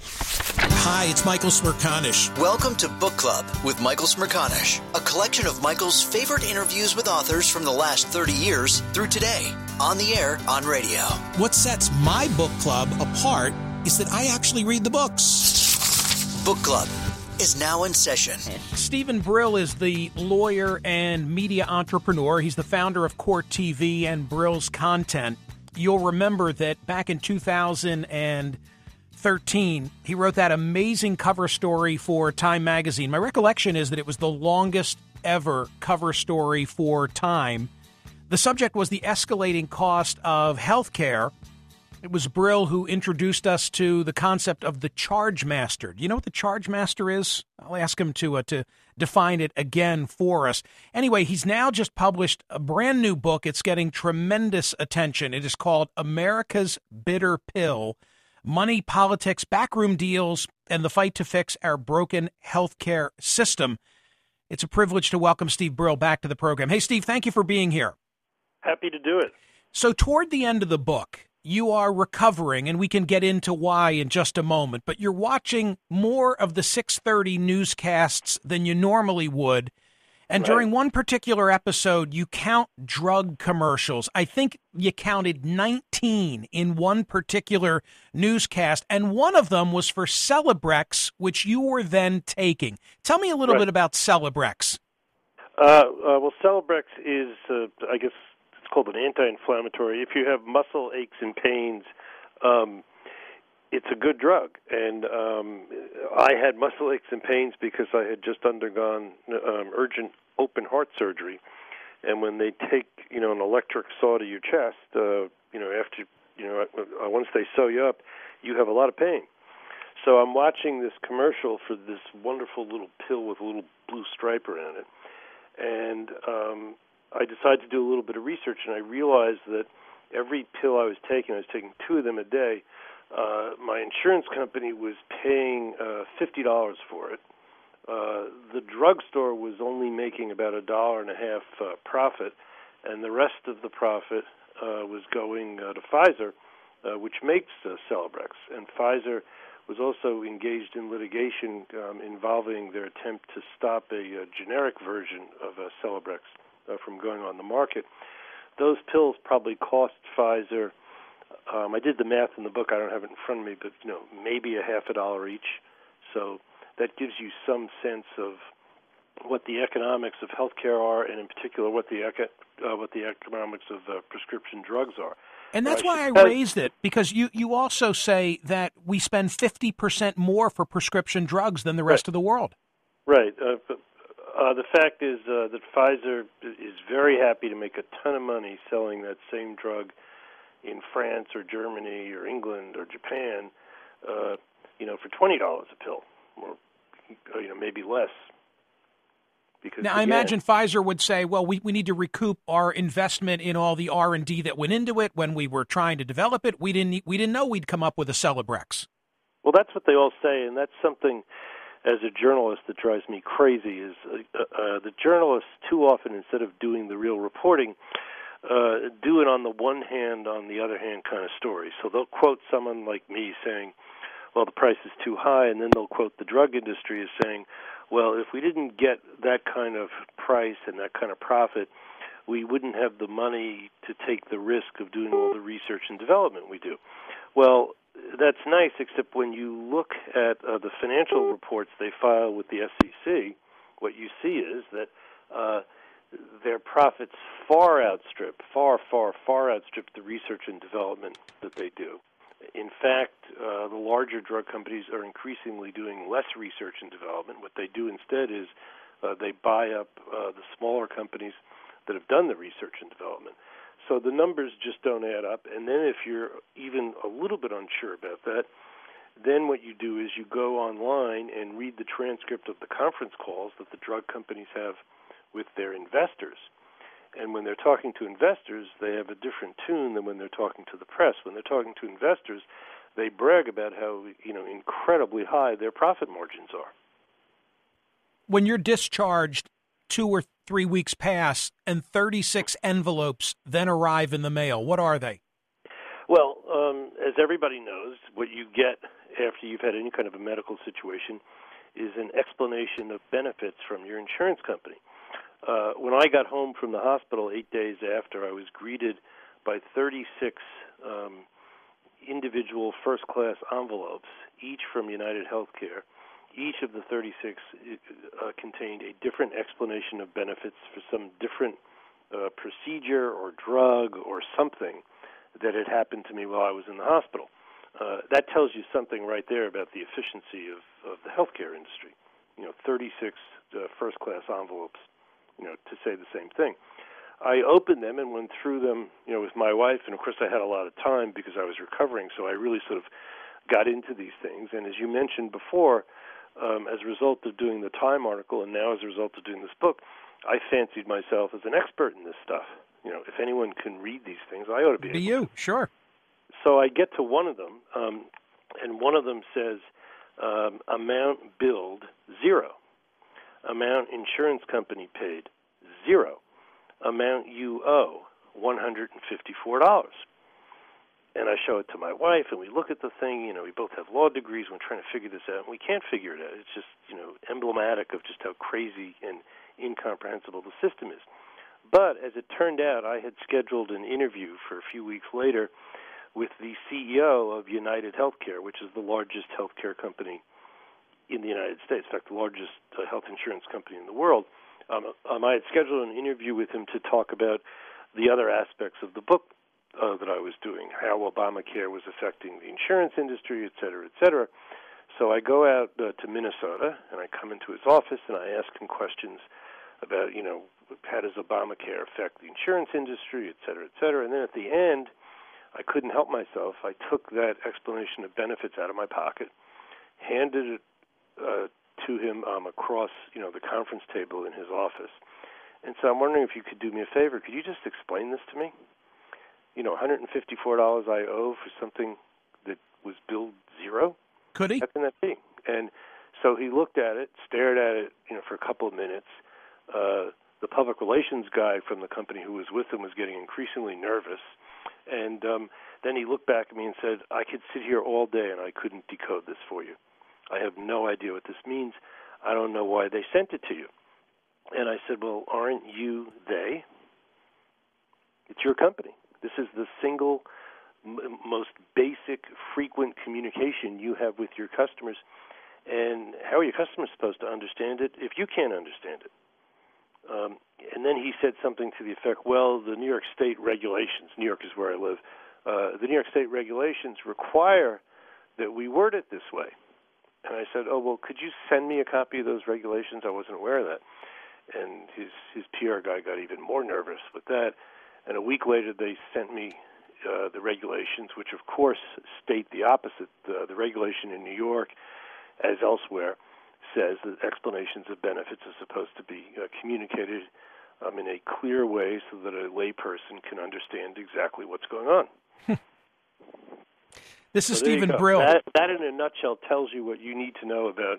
Hi, it's Michael Smerconish. Welcome to Book Club with Michael Smerconish, a collection of Michael's favorite interviews with authors from the last 30 years through today, on the air, on radio. What sets my book club apart is that I actually read the books. Book Club is now in session. Steven Brill is the lawyer and media entrepreneur. He's the founder of Court TV and Brill's Content. You'll remember that back in 2000 and 13, he wrote that amazing cover story for Time magazine. My recollection is that it was the longest ever cover story for Time. The subject was the escalating cost of health care. It was Brill who introduced us to the concept of the charge master. Do you know what the charge master is? I'll ask him to uh, to define it again for us. Anyway, he's now just published a brand new book. It's getting tremendous attention. It is called America's Bitter Pill money, politics, backroom deals, and the fight to fix our broken healthcare system. It's a privilege to welcome Steve Brill back to the program. Hey, Steve, thank you for being here. Happy to do it. So, toward the end of the book, you are recovering, and we can get into why in just a moment. But you're watching more of the 6:30 newscasts than you normally would and right. during one particular episode, you count drug commercials. I think you counted 19 in one particular newscast, and one of them was for Celebrex, which you were then taking. Tell me a little right. bit about Celebrex. Uh, uh, well, Celebrex is, uh, I guess, it's called an anti-inflammatory. If you have muscle aches and pains, um, it's a good drug. And um, I had muscle aches and pains because I had just undergone um, urgent open heart surgery. And when they take, you know, an electric saw to your chest, uh, you know, after, you know, uh, once they sew you up, you have a lot of pain. So I'm watching this commercial for this wonderful little pill with a little blue stripe around it. And um, I decided to do a little bit of research, and I realized that every pill I was taking, I was taking two of them a day, uh, my insurance company was paying uh, fifty dollars for it. Uh, the drugstore was only making about a dollar and a half uh, profit, and the rest of the profit uh, was going uh, to Pfizer, uh, which makes uh, Celebrex. And Pfizer was also engaged in litigation um, involving their attempt to stop a, a generic version of uh, Celebrex uh, from going on the market. Those pills probably cost Pfizer Um, I did the math in the book. I don't have it in front of me, but you know, maybe a half a dollar each. So that gives you some sense of what the economics of healthcare are, and in particular, what the eco- uh, what the economics of uh, prescription drugs are. And that's why I raised it because you, you also say that we spend 50% more for prescription drugs than the rest right. of the world. Right. Uh, uh, the fact is uh, that Pfizer is very happy to make a ton of money selling that same drug in France or Germany or England or Japan, uh, you know, for twenty dollars a pill, or you know maybe less. Because now, again, I imagine Pfizer would say, "Well, we, we need to recoup our investment in all the R and D that went into it when we were trying to develop it. We didn't we didn't know we'd come up with a Celebrex." Well, that's what they all say, and that's something as a journalist that drives me crazy. Is uh, uh, the journalists too often, instead of doing the real reporting, uh, do it on the one hand, on the other hand kind of story. So they'll quote someone like me saying, "Well, the price is too high," and then they'll quote the drug industry as saying well, if we didn't get that kind of price and that kind of profit, we wouldn't have the money to take the risk of doing all the research and development we do. Well, that's nice, except when you look at uh, the financial reports they file with the SEC, what you see is that uh, their profits far outstrip, far, far, far outstrip the research and development that they do. In fact, uh, the larger drug companies are increasingly doing less research and development. What they do instead is uh, they buy up uh, the smaller companies that have done the research and development. So the numbers just don't add up. And then if you're even a little bit unsure about that, then what you do is you go online and read the transcript of the conference calls that the drug companies have with their investors. And when they're talking to investors, they have a different tune than when they're talking to the press. When they're talking to investors, they brag about how you know incredibly high their profit margins are. When you're discharged, two or three weeks pass, and 36 envelopes then arrive in the mail. What are they? Well, um, as everybody knows, what you get after you've had any kind of a medical situation is an explanation of benefits from your insurance company uh, when I got home from the hospital eight days after, I was greeted by 36 um, individual first class envelopes, each from United Healthcare. Each of the 36 uh, contained a different explanation of benefits for some different uh, procedure or drug or something that had happened to me while I was in the hospital. Uh, that tells you something right there about the efficiency of, of the healthcare industry. You know, 36 uh, first class envelopes you know, to say the same thing. I opened them and went through them, you know, with my wife, and of course I had a lot of time because I was recovering, so I really sort of got into these things. And as you mentioned before, um, as a result of doing the Time article, and now as a result of doing this book, I fancied myself as an expert in this stuff. You know, if anyone can read these things, I ought to be. Be you, sure. So I get to one of them, um, and one of them says um, amount billed zero amount insurance company paid zero amount you owe $154 and I show it to my wife, and we look at the thing. You know, we both have law degrees. We're trying to figure this out, and we can't figure it out. It's just, you know, emblematic of just how crazy and incomprehensible the system is. But as it turned out, I had scheduled an interview for a few weeks later with the CEO of United Healthcare, which is the largest healthcare company in the United States, in fact, the largest uh, health insurance company in the world. Um, um, I had scheduled an interview with him to talk about the other aspects of the book uh, that I was doing, how Obamacare was affecting the insurance industry, et cetera, et cetera. So I go out uh, to Minnesota and I come into his office and I ask him questions about, you know, how does Obamacare affect the insurance industry, et cetera, et cetera. And then at the end, I couldn't help myself. I took that explanation of benefits out of my pocket, handed it uh, to him um, across you know the conference table in his office. And so I'm wondering if you could do me a favor. Could you just explain this to me? You know, $154 I owe for something that was billed zero. Could he? How can that be? And so he looked at it, stared at it, you know, for a couple of minutes. Uh, the public relations guy from the company who was with him was getting increasingly nervous, and um, then he looked back at me and said, "I could sit here all day and I couldn't decode this for you." I have no idea what this means. I don't know why they sent it to you. And I said, Well, aren't you they? It's your company. This is the single m- most basic, frequent communication you have with your customers. And how are your customers supposed to understand it if you can't understand it? Um, and then he said something to the effect, "Well, the New York State regulations. New York is where I live. Uh, the New York State regulations require that we word it this way." And I said, "Oh well, could you send me a copy of those regulations? I wasn't aware of that." And his his PR guy got even more nervous with that. And a week later, they sent me uh, the regulations, which of course state the opposite. The regulation in New York, as elsewhere, says that explanations of benefits are supposed to be uh, communicated um, in a clear way so that a layperson can understand exactly what's going on. this is so Steven Brill. That, that, in a nutshell, tells you what you need to know about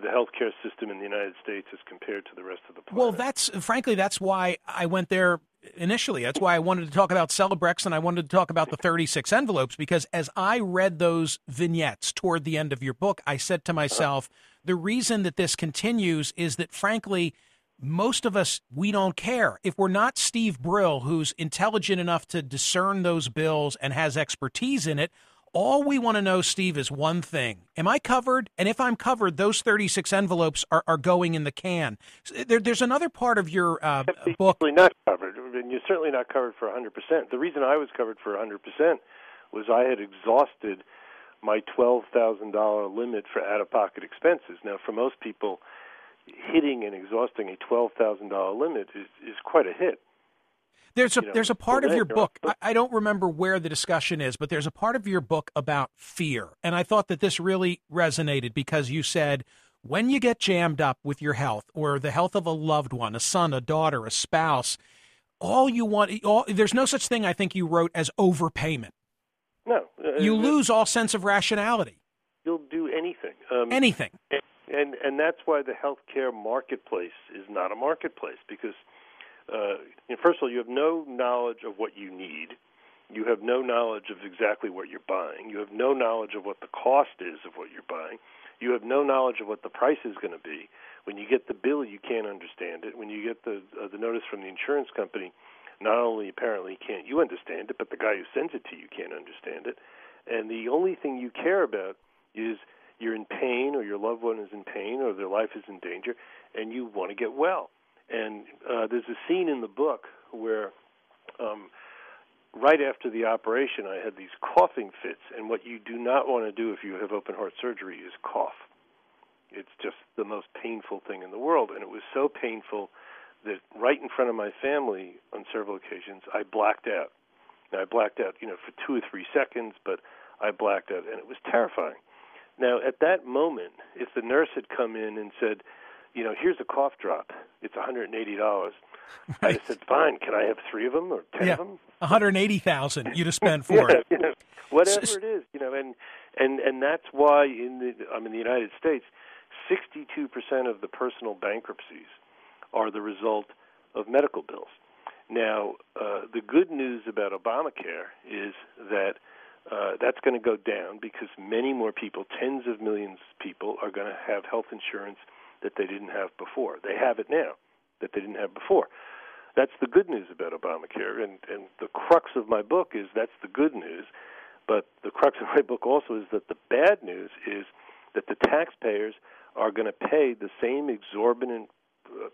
the healthcare system in the United States as compared to the rest of the planet. Well, that's frankly that's why I went there initially. That's why I wanted to talk about Celebrex and I wanted to talk about the 36 envelopes because as I read those vignettes toward the end of your book, I said to myself, the reason that this continues is that frankly most of us we don't care if we're not Steve Brill who's intelligent enough to discern those bills and has expertise in it all we want to know, Steve, is one thing. Am I covered? And if I'm covered, those 36 envelopes are, are going in the can. There, there's another part of your uh, book. Certainly not covered. And you're certainly not covered for 100%. The reason I was covered for 100% was I had exhausted my $12,000 limit for out of pocket expenses. Now, for most people, hitting and exhausting a $12,000 limit is, is quite a hit. There's a you know, there's a part of your book. I, I don't remember where the discussion is, but there's a part of your book about fear, and I thought that this really resonated because you said when you get jammed up with your health or the health of a loved one, a son, a daughter, a spouse, all you want, all, there's no such thing. I think you wrote as overpayment. No, uh, you lose all sense of rationality. You'll do anything. Um, anything. And, and and that's why the healthcare marketplace is not a marketplace because uh, first of all, you have no knowledge of what you need. You have no knowledge of exactly what you're buying. You have no knowledge of what the cost is of what you're buying. You have no knowledge of what the price is going to be. When you get the bill, you can't understand it. When you get the uh, the notice from the insurance company, not only apparently can't you understand it, but the guy who sends it to you can't understand it. And the only thing you care about is you're in pain, or your loved one is in pain, or their life is in danger, and you want to get well. And uh, there's a scene in the book where, um, right after the operation, I had these coughing fits. And what you do not want to do if you have open heart surgery is cough. It's just the most painful thing in the world. And it was so painful that right in front of my family on several occasions, I blacked out. Now, I blacked out, you know, for two or three seconds, but I blacked out, and it was terrifying. Now, at that moment, if the nurse had come in and said, you know, here's a cough drop. It's $180. Right. I said, fine. Can I have three of them or ten yeah. of them? 180,000 you'd have spent for yeah, it. You know, whatever it is, you know, and and and that's why in the I'm in the United States, 62% of the personal bankruptcies are the result of medical bills. Now, uh, the good news about Obamacare is that uh, that's going to go down because many more people, tens of millions of people, are going to have health insurance that they didn't have before. They have it now that they didn't have before. That's the good news about Obamacare, and, and the crux of my book is that's the good news. But the crux of my book also is that the bad news is that the taxpayers are going to pay the same exorbitant uh,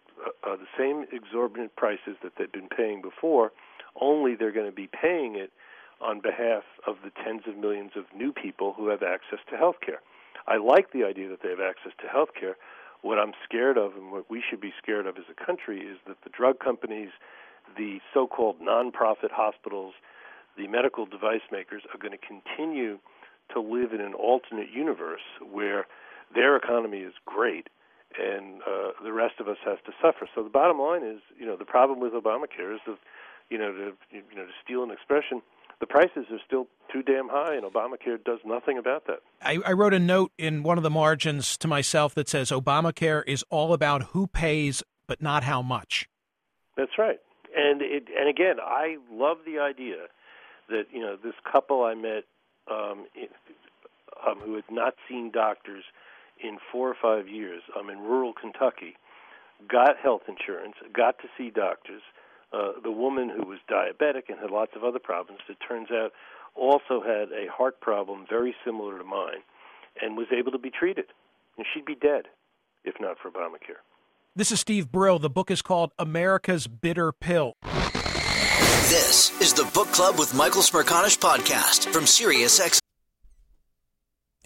uh, the same exorbitant prices that they've been paying before, only they're going to be paying it on behalf of the tens of millions of new people who have access to health care. I like the idea that they have access to health care, what I'm scared of and what we should be scared of as a country is that the drug companies, the so called nonprofit hospitals, the medical device makers are going to continue to live in an alternate universe where their economy is great and uh, the rest of us has to suffer. So the bottom line is, you know, the problem with Obamacare is that, you know, to you know to steal an expression, the prices are still too damn high, and Obamacare does nothing about that. I, I, wrote a note in one of the margins to myself that says Obamacare is all about who pays, but not how much. That's right, and it, and again, I love the idea that you know this couple I met um, um, who had not seen doctors in four or five years. I'm um, in rural Kentucky, got health insurance, got to see doctors uh, the woman who was diabetic and had lots of other problems, it turns out, also had a heart problem very similar to mine and was able to be treated. And she'd be dead if not for Obamacare. This is Steve Brill. The book is called America's Bitter Pill. This is the Book Club with Michael Smerconish podcast from SiriusXM.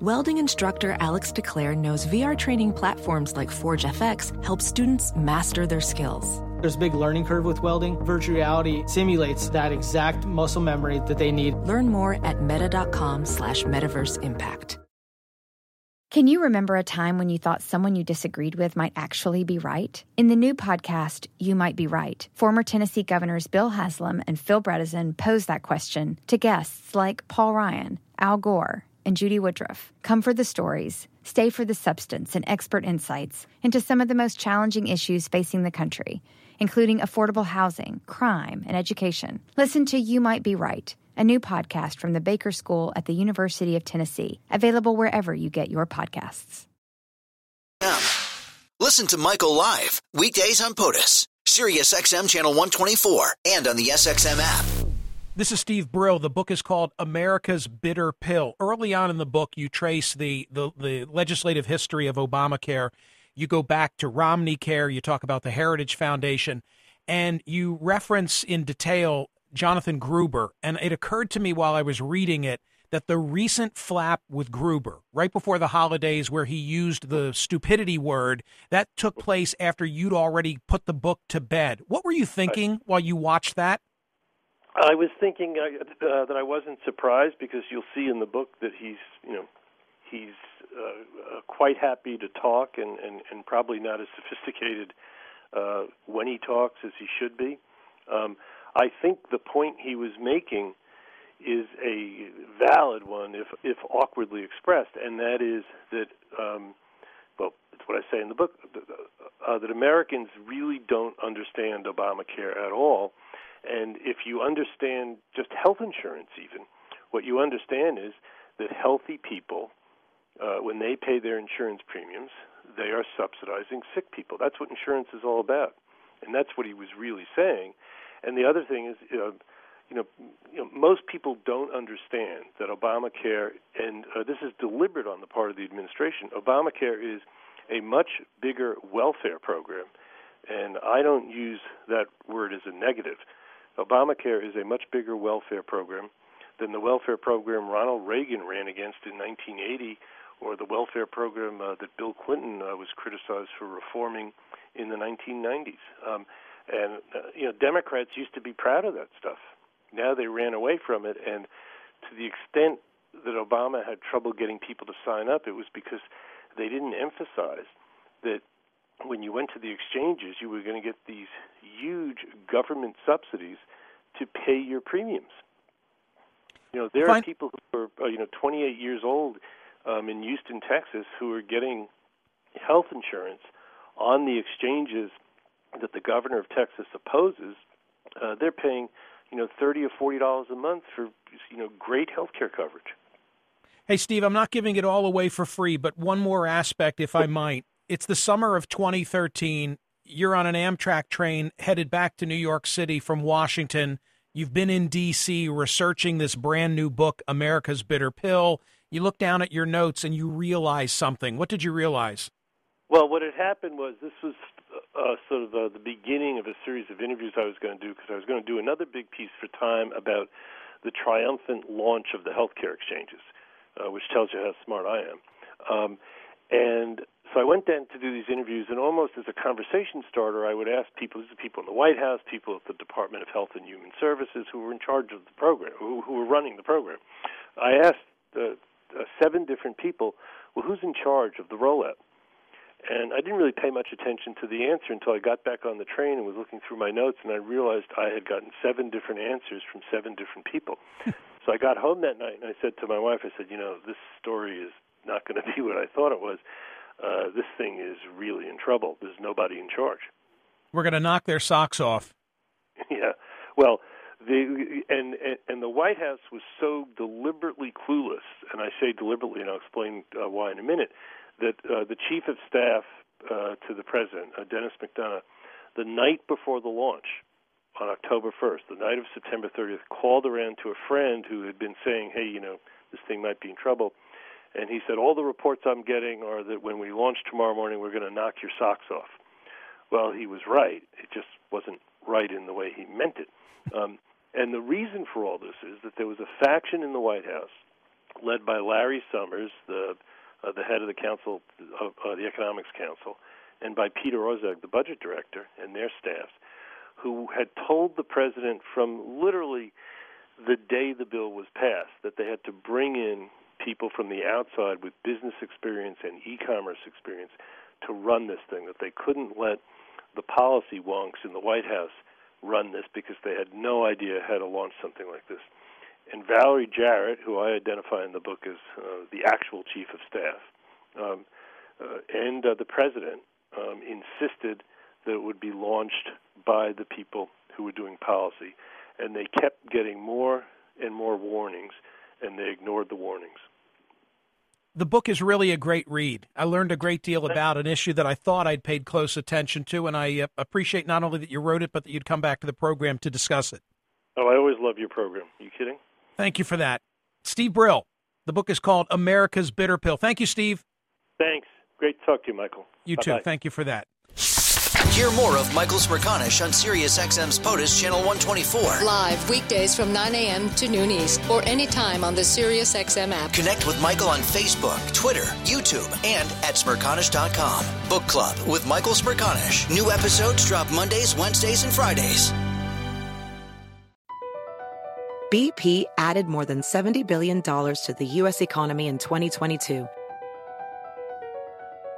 Welding instructor Alex DeClaire knows VR training platforms like Forge FX help students master their skills. There's a big learning curve with welding. Virtual reality simulates that exact muscle memory that they need. Learn more at meta.com slash metaverse impact. Can you remember a time when you thought someone you disagreed with might actually be right? In the new podcast, You Might Be Right, former Tennessee governors Bill Haslam and Phil Bredesen pose that question to guests like Paul Ryan, Al Gore, and Judy Woodruff. Come for the stories, stay for the substance and expert insights into some of the most challenging issues facing the country, including affordable housing, crime, and education. Listen to You Might Be Right, a new podcast from the Baker School at the University of Tennessee, available wherever you get your podcasts. Now, listen to Michael live weekdays on POTUS, Sirius XM channel 124, and on the SXM app. This is Steve Brill. The book is called America's Bitter Pill. Early on in the book, you trace the, the, the, legislative history of Obamacare. You go back to Romney Care, you talk about the Heritage Foundation, and you reference in detail Jonathan Gruber. And it occurred to me while I was reading it that the recent flap with Gruber, right before the holidays, where he used the stupidity word, that took place after you'd already put the book to bed. What were you thinking while you watched that? I was thinking uh, uh, that I wasn't surprised because you'll see in the book that he's, you know, he's uh, uh, quite happy to talk and, and, and probably not as sophisticated uh, when he talks as he should be. Um, I think the point he was making is a valid one, if if awkwardly expressed, and that is that, um, well, it's what I say in the book, uh, that Americans really don't understand Obamacare at all and if you understand just health insurance, even, what you understand is that healthy people, uh, when they pay their insurance premiums, they are subsidizing sick people. That's what insurance is all about. And that's what he was really saying. And the other thing is, uh, you know, you know, most people don't understand that Obamacare, and uh, this is deliberate on the part of the administration. Obamacare is a much bigger welfare program, and I don't use that word as a negative. Obamacare is a much bigger welfare program than the welfare program Ronald Reagan ran against in 1980 or the welfare program uh, that Bill Clinton uh, was criticized for reforming in the 1990s. Um, and uh, you know, Democrats used to be proud of that stuff. Now they ran away from it, and to the extent that Obama had trouble getting people to sign up, it was because they didn't emphasize that when you went to the exchanges, you were going to get these huge government subsidies to pay your premiums. You know, there Fine. are people who are uh, you know 28 years old um, in Houston, Texas, who are getting health insurance on the exchanges that the governor of Texas opposes. Uh, they're paying you know thirty or forty dollars a month for you know great health care coverage. Hey, Steve, I'm not giving it all away for free, but one more aspect, if I might. It's the summer of 2013. You're on an Amtrak train headed back to New York City from Washington. You've been in D.C. researching this brand new book, America's Bitter Pill. You look down at your notes and you realize something. What did you realize? Well, what had happened was this was uh, sort of uh, the beginning of a series of interviews I was going to do because I was going to do another big piece for Time about the triumphant launch of the healthcare exchanges uh, which tells you how smart I am. Um, and so I went then to do these interviews, and almost as a conversation starter, I would ask people, these are people in the White House, people at the Department of Health and Human Services who were in charge of the program, who, who were running the program. I asked uh, uh, seven different people, well, who's in charge of the rollout? And I didn't really pay much attention to the answer until I got back on the train and was looking through my notes, and I realized I had gotten seven different answers from seven different people. So I got home that night and I said to my wife, I said, you know, this story is not going to be what I thought it was. Uh, this thing is really in trouble. There's nobody in charge. We're going to knock their socks off. yeah. Well, the and, and the White House was so deliberately clueless, and I say deliberately, and I'll explain uh, why in a minute. That uh, the chief of staff uh, to the president, uh, Denis McDonough, the night before the launch, on October 1st, the night of September 30th, called around to a friend who had been saying, hey, you know, this thing might be in trouble. And he said, all the reports I'm getting are that when we launch tomorrow morning, we're going to knock your socks off. Well, he was right. It just wasn't right in the way he meant it. Um, and the reason for all this is that there was a faction in the White House led by Larry Summers, the uh, the head of the council, of uh, the Economics Council, and by Peter Orszag, the budget director, and their staffs, who had told the president from literally the day the bill was passed that they had to bring in people from the outside with business experience and e-commerce experience to run this thing that they couldn't let the policy wonks in the White House run this because they had no idea how to launch something like this. And Valerie Jarrett, who I identify in the book as uh, the actual chief of staff, um, uh, and uh, the president um, insisted that it would be launched by the people who were doing policy. And they kept getting more and more warnings, and they ignored the warnings. The book is really a great read. I learned a great deal about an issue that I thought I'd paid close attention to, and I uh, appreciate not only that you wrote it, but that you'd come back to the program to discuss it. Oh, I always love your program. Are you kidding? Thank you for that. Steve Brill. The book is called America's Bitter Pill. Thank you, Steve. Thanks. Great to talk to you, Michael. You Bye-bye. too. Thank you for that. Hear more of Michael Smerconish on SiriusXM's POTUS Channel 124. Live weekdays from 9 a.m. to noon East or anytime on the SiriusXM app. Connect with Michael on Facebook, Twitter, YouTube, and at Smerconish.com. Book Club with Michael Smerconish. New episodes drop Mondays, Wednesdays, and Fridays. BP added more than $70 billion to the U.S. economy in 2022